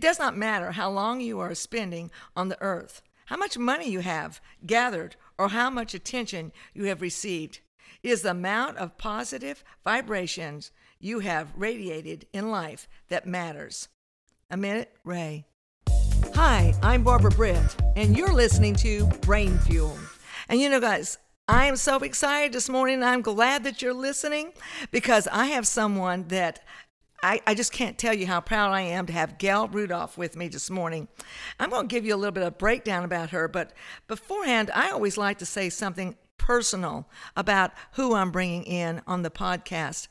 It does not matter how long you are spending on the earth, how much money you have gathered, or how much attention you have received. It is the amount of positive vibrations you have radiated in life that matters. Amit Ray. Hi, I'm Barbara Britt, and you're listening to Brain Fuel. And you know, guys, I am so excited this morning. I'm glad that you're listening because I have someone that I, I just can't tell you how proud I am to have Gail Rudolph with me this morning. I'm going to give you a little bit of breakdown about her, but beforehand, I always like to say something personal about who I'm bringing in on the podcast.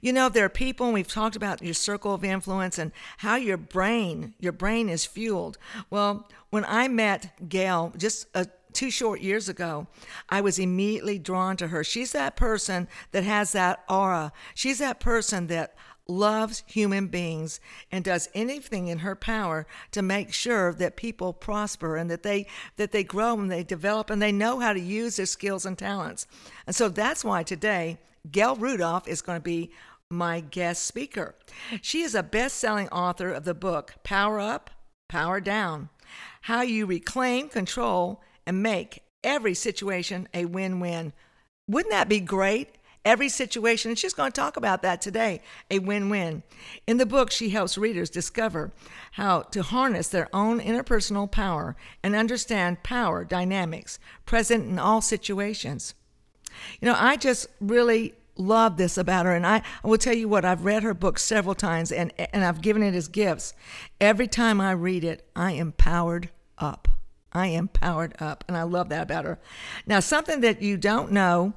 You know, there are people, and we've talked about your circle of influence and how your brain, your brain is fueled. Well, when I met Gail just a two short years ago, I was immediately drawn to her. She's that person that has that aura. She's that person that loves human beings and does anything in her power to make sure that people prosper and that they that they grow and they develop and they know how to use their skills and talents. And so that's why today Gail Rudolph is going to be my guest speaker. She is a best-selling author of the book Power Up, Power Down: How You Reclaim Control and Make Every Situation a Win-Win. Wouldn't that be great? Every situation. And she's going to talk about that today a win win. In the book, she helps readers discover how to harness their own interpersonal power and understand power dynamics present in all situations. You know, I just really love this about her and I, I will tell you what I've read her book several times and and I've given it as gifts. Every time I read it, I am powered up. I am powered up and I love that about her. Now, something that you don't know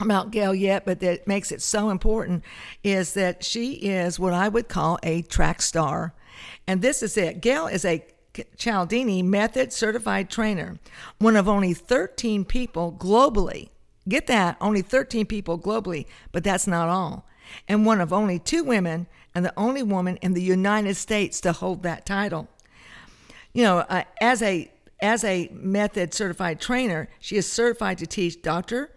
about Gail yet, but that makes it so important is that she is what I would call a track star. And this is it. Gail is a Cialdini method certified trainer, one of only 13 people globally. Get that, only 13 people globally, but that's not all. And one of only two women and the only woman in the United States to hold that title. You know, uh, as a as a method certified trainer, she is certified to teach doctor,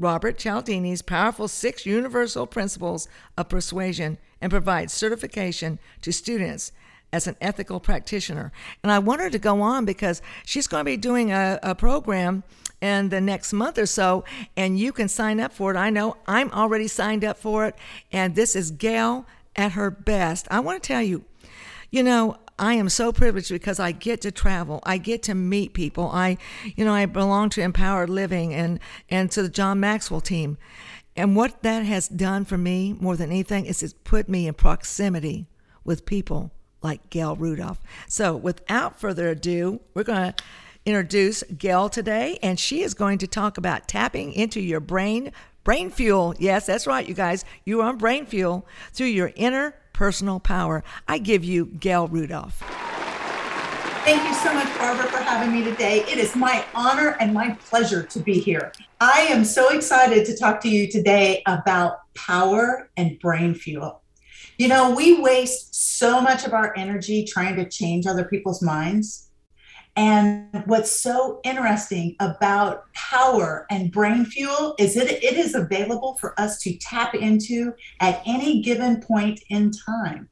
Robert Cialdini's powerful six universal principles of persuasion and provides certification to students as an ethical practitioner. And I want her to go on because she's going to be doing a, a program in the next month or so, and you can sign up for it. I know I'm already signed up for it, and this is Gail at her best. I want to tell you, you know, I am so privileged because I get to travel. I get to meet people. I, you know, I belong to Empowered Living and and to the John Maxwell team. And what that has done for me more than anything is it's put me in proximity with people like Gail Rudolph. So without further ado, we're going to introduce Gail today, and she is going to talk about tapping into your brain, brain fuel. Yes, that's right, you guys. You are on brain fuel through your inner personal power. I give you Gail Rudolph. Thank you so much, Barbara, for having me today. It is my honor and my pleasure to be here. I am so excited to talk to you today about power and brain fuel. You know, we waste so much of our energy trying to change other people's minds and what's so interesting about power and brain fuel is that it is available for us to tap into at any given point in time.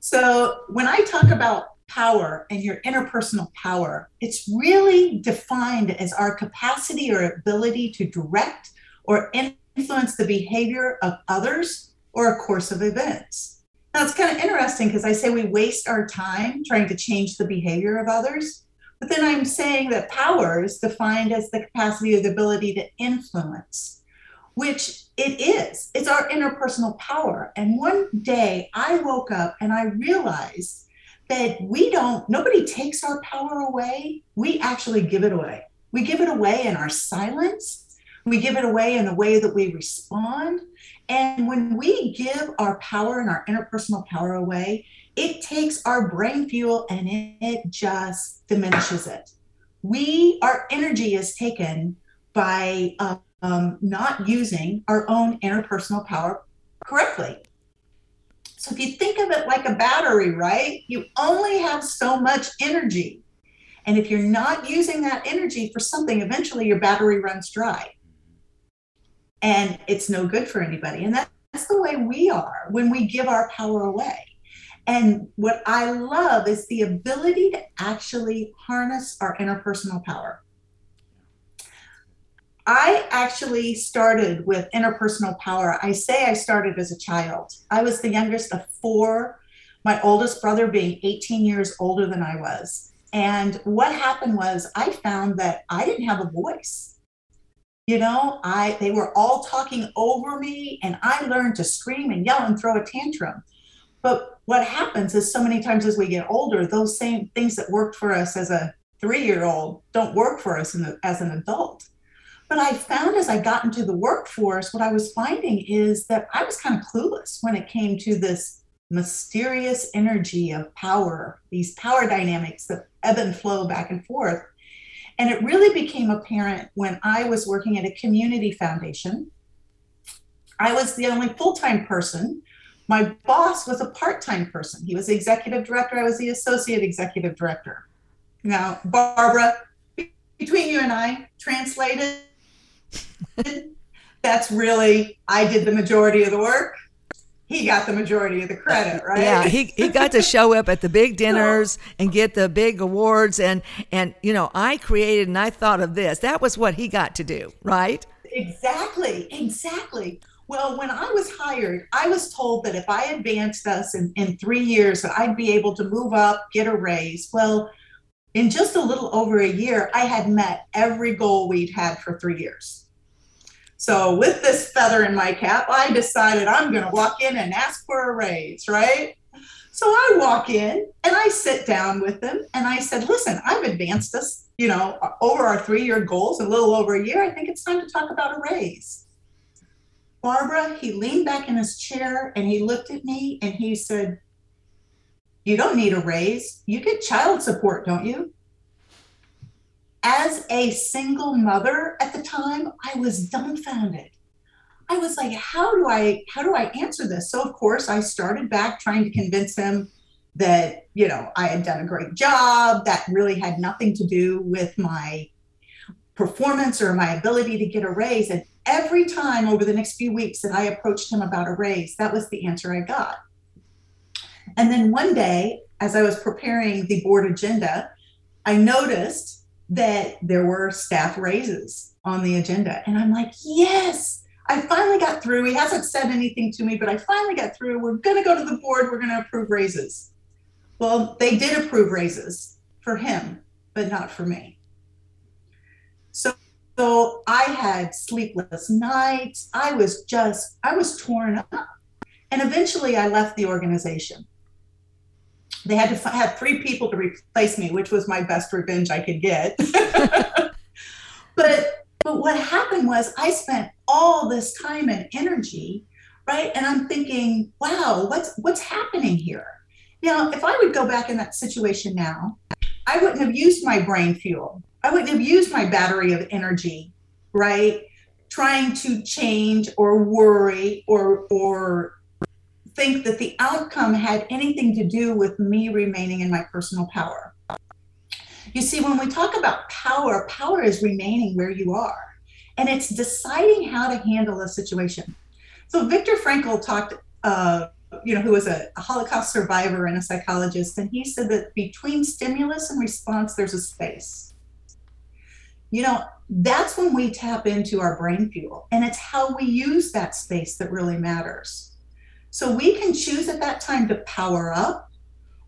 So when I talk about power and your interpersonal power, it's really defined as our capacity or ability to direct or influence the behavior of others or a course of events. Now it's kind of interesting because I say we waste our time trying to change the behavior of others, but then I'm saying that power is defined as the capacity or the ability to influence, which it is. It's our interpersonal power. And one day I woke up and I realized that we don't, nobody takes our power away. We actually give it away. We give it away in our silence we give it away in the way that we respond. And when we give our power and our interpersonal power away, it takes our brain fuel and it just diminishes it. We, our energy is taken by um, not using our own interpersonal power correctly. So if you think of it like a battery, right? You only have so much energy. And if you're not using that energy for something, eventually your battery runs dry and it's no good for anybody. And that's the way we are when we give our power away. And what I love is the ability to actually harness our interpersonal power. I actually started with interpersonal power. I say I started as a child. I was the youngest of four, my oldest brother being 18 years older than I was. And what happened was I found that I didn't have a voice. You know, I they were all talking over me and I learned to scream and yell and throw a tantrum. But what happens is so many times as we get older, those same things that worked for us as a 3-year-old don't work for us the, as an adult. But I found as I got into the workforce, what I was finding is that I was kind of clueless when it came to this mysterious energy of power, these power dynamics that ebb and flow back and forth. And it really became apparent when I was working at a community foundation. I was the only full time person. My boss was a part time person. He was the executive director, I was the associate executive director. Now, Barbara, between you and I, translated that's really I did the majority of the work. He got the majority of the credit, uh, right? Yeah, he, he got to show up at the big dinners and get the big awards and and you know, I created and I thought of this. That was what he got to do, right? Exactly. Exactly. Well, when I was hired, I was told that if I advanced us in, in three years, that I'd be able to move up, get a raise. Well, in just a little over a year, I had met every goal we'd had for three years. So with this feather in my cap, I decided I'm going to walk in and ask for a raise, right? So I walk in and I sit down with them and I said, listen, I've advanced us, you know, over our three year goals, a little over a year. I think it's time to talk about a raise. Barbara, he leaned back in his chair and he looked at me and he said, You don't need a raise. You get child support, don't you? As a single mother at the time, I was dumbfounded. I was like, how do I how do I answer this? So of course I started back trying to convince him that, you know, I had done a great job, that really had nothing to do with my performance or my ability to get a raise. And every time over the next few weeks that I approached him about a raise, that was the answer I got. And then one day, as I was preparing the board agenda, I noticed that there were staff raises on the agenda. And I'm like, yes, I finally got through. He hasn't said anything to me, but I finally got through. We're going to go to the board. We're going to approve raises. Well, they did approve raises for him, but not for me. So, so I had sleepless nights. I was just, I was torn up. And eventually I left the organization they had to have three people to replace me, which was my best revenge I could get. but but what happened was I spent all this time and energy, right? And I'm thinking, wow, what's what's happening here? Now, if I would go back in that situation now, I wouldn't have used my brain fuel. I wouldn't have used my battery of energy, right? Trying to change or worry or or think that the outcome had anything to do with me remaining in my personal power. You see, when we talk about power, power is remaining where you are, and it's deciding how to handle a situation. So, Viktor Frankl talked, uh, you know, who was a, a Holocaust survivor and a psychologist, and he said that between stimulus and response, there's a space. You know, that's when we tap into our brain fuel, and it's how we use that space that really matters. So we can choose at that time to power up,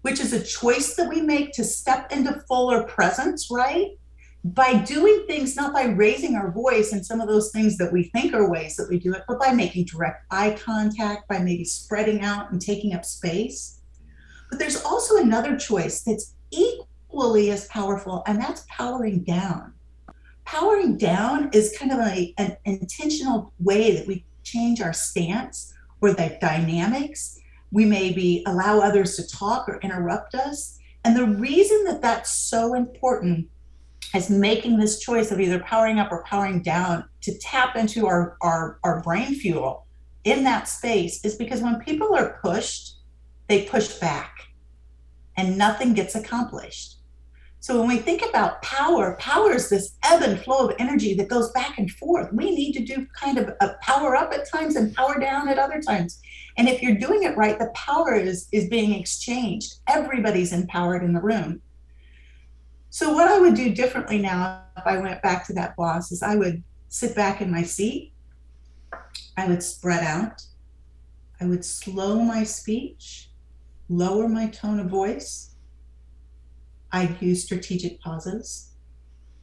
which is a choice that we make to step into fuller presence, right? By doing things, not by raising our voice and some of those things that we think are ways that we do it, but by making direct eye contact, by maybe spreading out and taking up space. But there's also another choice that's equally as powerful, and that's powering down. Powering down is kind of an intentional way that we change our stance or the dynamics. We maybe allow others to talk or interrupt us. And the reason that that's so important is making this choice of either powering up or powering down to tap into our, our, our brain fuel in that space is because when people are pushed, they push back and nothing gets accomplished. So when we think about power, power is this ebb and flow of energy that goes back and forth. We need to do kind of a power up at times and power down at other times. And if you're doing it right, the power is, is being exchanged. Everybody's empowered in the room. So what I would do differently now if I went back to that boss is I would sit back in my seat. I would spread out. I would slow my speech, lower my tone of voice I'd use strategic pauses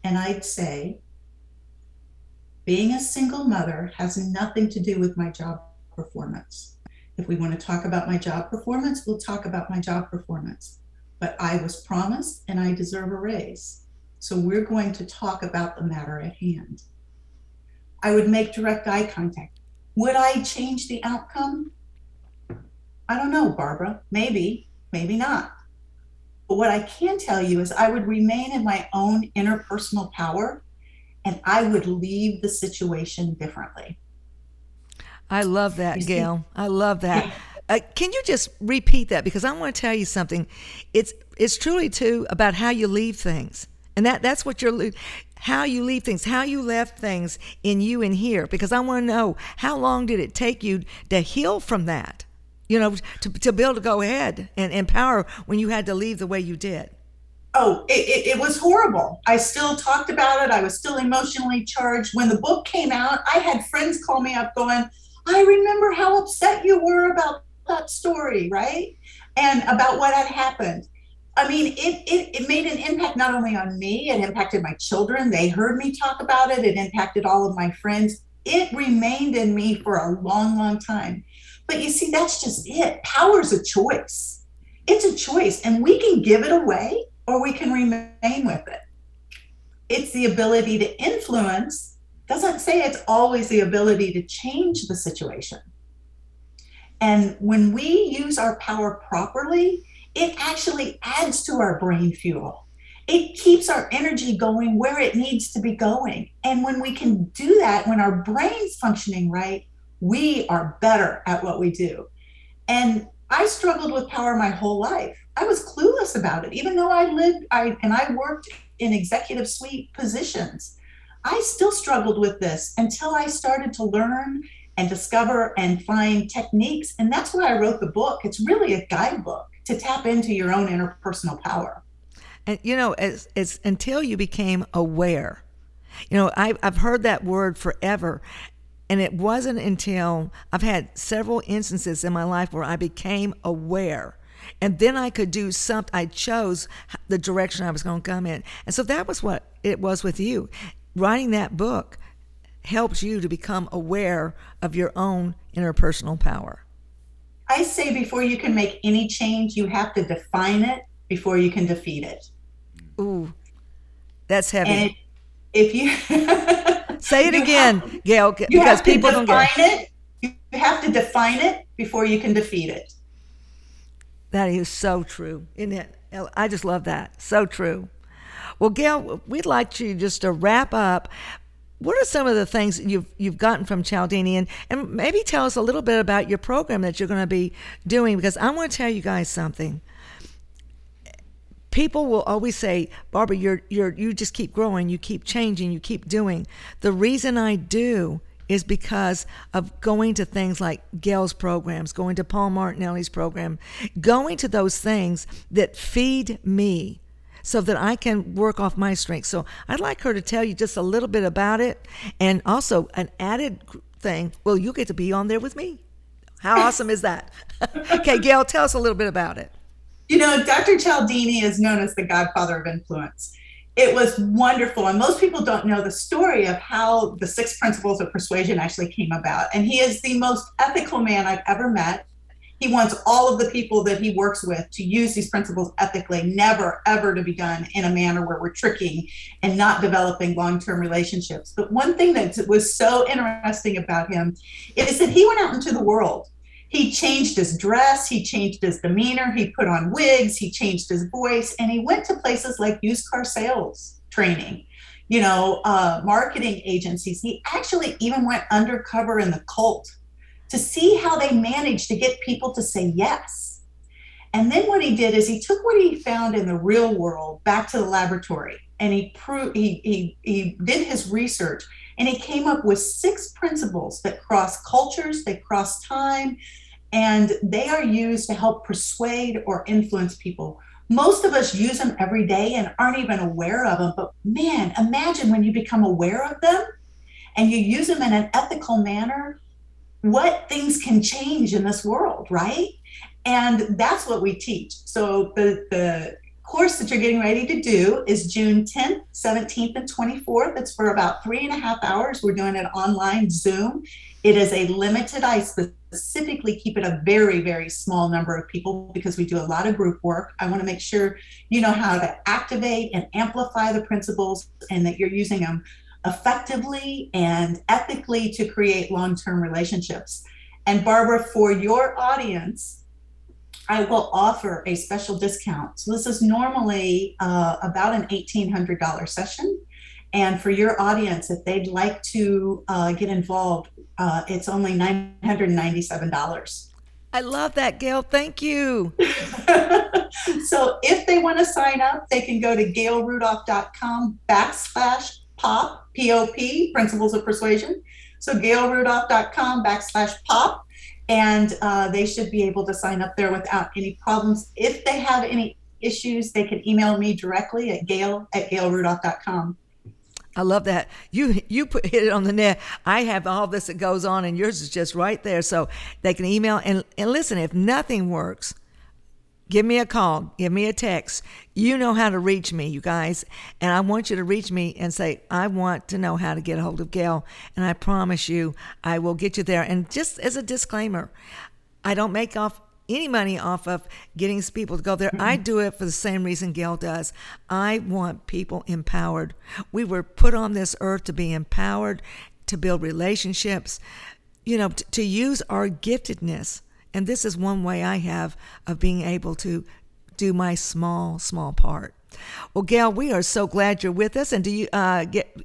and I'd say, being a single mother has nothing to do with my job performance. If we want to talk about my job performance, we'll talk about my job performance. But I was promised and I deserve a raise. So we're going to talk about the matter at hand. I would make direct eye contact. Would I change the outcome? I don't know, Barbara. Maybe, maybe not. But what I can tell you is I would remain in my own interpersonal power and I would leave the situation differently. I love that, Gail. I love that. Uh, can you just repeat that because I want to tell you something. It's it's truly too about how you leave things, and that that's what you're how you leave things, how you left things in you and here. Because I want to know how long did it take you to heal from that you know, to, to be able to go ahead and empower when you had to leave the way you did? Oh, it, it, it, was horrible. I still talked about it. I was still emotionally charged. When the book came out, I had friends call me up going, I remember how upset you were about that story, right? And about what had happened. I mean, it, it, it made an impact not only on me, it impacted my children. They heard me talk about it, it impacted all of my friends. It remained in me for a long, long time. But you see, that's just it. Power is a choice. It's a choice, and we can give it away or we can remain with it. It's the ability to influence, doesn't say it's always the ability to change the situation. And when we use our power properly, it actually adds to our brain fuel. It keeps our energy going where it needs to be going. And when we can do that, when our brain's functioning right, we are better at what we do. And I struggled with power my whole life. I was clueless about it, even though I lived I and I worked in executive suite positions. I still struggled with this until I started to learn and discover and find techniques. And that's why I wrote the book. It's really a guidebook to tap into your own interpersonal power. And you know, it's, as until you became aware, you know, I, I've heard that word forever. And it wasn't until I've had several instances in my life where I became aware. And then I could do something, I chose the direction I was going to come in. And so that was what it was with you. Writing that book helps you to become aware of your own interpersonal power. I say before you can make any change, you have to define it before you can defeat it. Ooh, that's heavy. And if you Say it again, have, Gail, because people don't get it. You have to define it before you can defeat it. That is so true, isn't it? I just love that. So true. Well, Gail, we'd like you just to wrap up. What are some of the things you've you've gotten from Cialdini, and, and maybe tell us a little bit about your program that you're going to be doing? Because I want to tell you guys something people will always say, Barbara, you're you're you just keep growing, you keep changing, you keep doing. The reason I do is because of going to things like Gail's programs, going to Paul Martinelli's program, going to those things that feed me so that I can work off my strengths. So I'd like her to tell you just a little bit about it and also an added thing, well, you get to be on there with me. How awesome is that? okay, Gail, tell us a little bit about it. You know, Dr. Cialdini is known as the godfather of influence. It was wonderful. And most people don't know the story of how the six principles of persuasion actually came about. And he is the most ethical man I've ever met. He wants all of the people that he works with to use these principles ethically, never, ever to be done in a manner where we're tricking and not developing long term relationships. But one thing that was so interesting about him is that he went out into the world he changed his dress, he changed his demeanor, he put on wigs, he changed his voice, and he went to places like used car sales training, you know, uh, marketing agencies. He actually even went undercover in the cult to see how they managed to get people to say yes. And then what he did is he took what he found in the real world back to the laboratory and he proved he, he he did his research and he came up with six principles that cross cultures, they cross time, and they are used to help persuade or influence people. Most of us use them every day and aren't even aware of them. But man, imagine when you become aware of them and you use them in an ethical manner, what things can change in this world, right? And that's what we teach. So the, the course that you're getting ready to do is June 10th, 17th, and 24th. It's for about three and a half hours. We're doing it online Zoom. It is a limited, I specifically keep it a very, very small number of people because we do a lot of group work. I want to make sure you know how to activate and amplify the principles and that you're using them effectively and ethically to create long term relationships. And Barbara, for your audience, I will offer a special discount. So this is normally uh, about an $1,800 session. And for your audience, if they'd like to uh, get involved, uh, it's only $997. I love that, Gail. Thank you. so if they want to sign up, they can go to gailrudolph.com backslash pop, P-O-P, Principles of Persuasion. So gailrudolph.com backslash pop and uh, they should be able to sign up there without any problems. If they have any issues, they can email me directly at gail at gailrudolph.com. I love that. You you put hit it on the net. I have all this that goes on, and yours is just right there. So they can email and, and listen. If nothing works, give me a call, give me a text. You know how to reach me, you guys. And I want you to reach me and say, I want to know how to get a hold of Gail. And I promise you, I will get you there. And just as a disclaimer, I don't make off any money off of getting people to go there. I do it for the same reason Gail does. I want people empowered. We were put on this earth to be empowered, to build relationships, you know, t- to use our giftedness and this is one way I have of being able to do my small, small part. Well, Gail, we are so glad you're with us. And do you uh, get?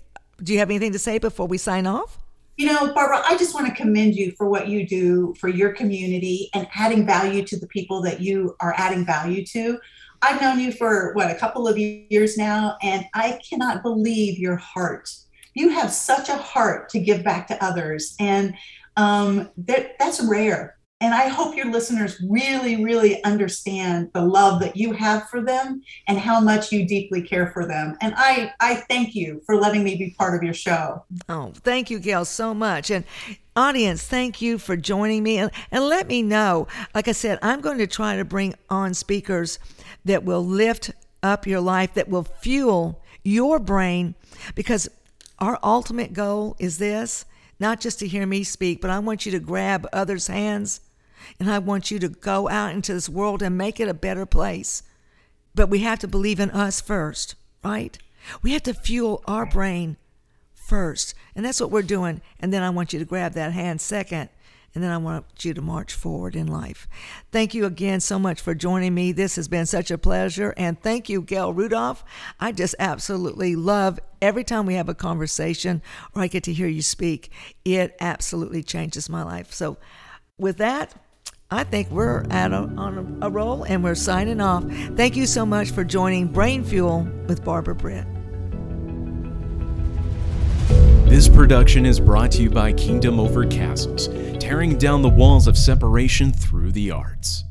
Do you have anything to say before we sign off? You know, Barbara, I just want to commend you for what you do for your community and adding value to the people that you are adding value to. I've known you for what a couple of years now, and I cannot believe your heart. You have such a heart to give back to others, and um, that that's rare and I hope your listeners really, really understand the love that you have for them and how much you deeply care for them. And I, I thank you for letting me be part of your show. Oh, thank you, Gail, so much. And audience, thank you for joining me. And, and let me know, like I said, I'm going to try to bring on speakers that will lift up your life, that will fuel your brain, because our ultimate goal is this not just to hear me speak, but I want you to grab others' hands and I want you to go out into this world and make it a better place. But we have to believe in us first, right? We have to fuel our brain first. And that's what we're doing. And then I want you to grab that hand second. And then I want you to march forward in life. Thank you again so much for joining me. This has been such a pleasure. And thank you, Gail Rudolph. I just absolutely love every time we have a conversation or I get to hear you speak. It absolutely changes my life. So, with that, I think we're at a, on a, a roll and we're signing off. Thank you so much for joining Brain Fuel with Barbara Britt. This production is brought to you by Kingdom Over Castles, tearing down the walls of separation through the arts.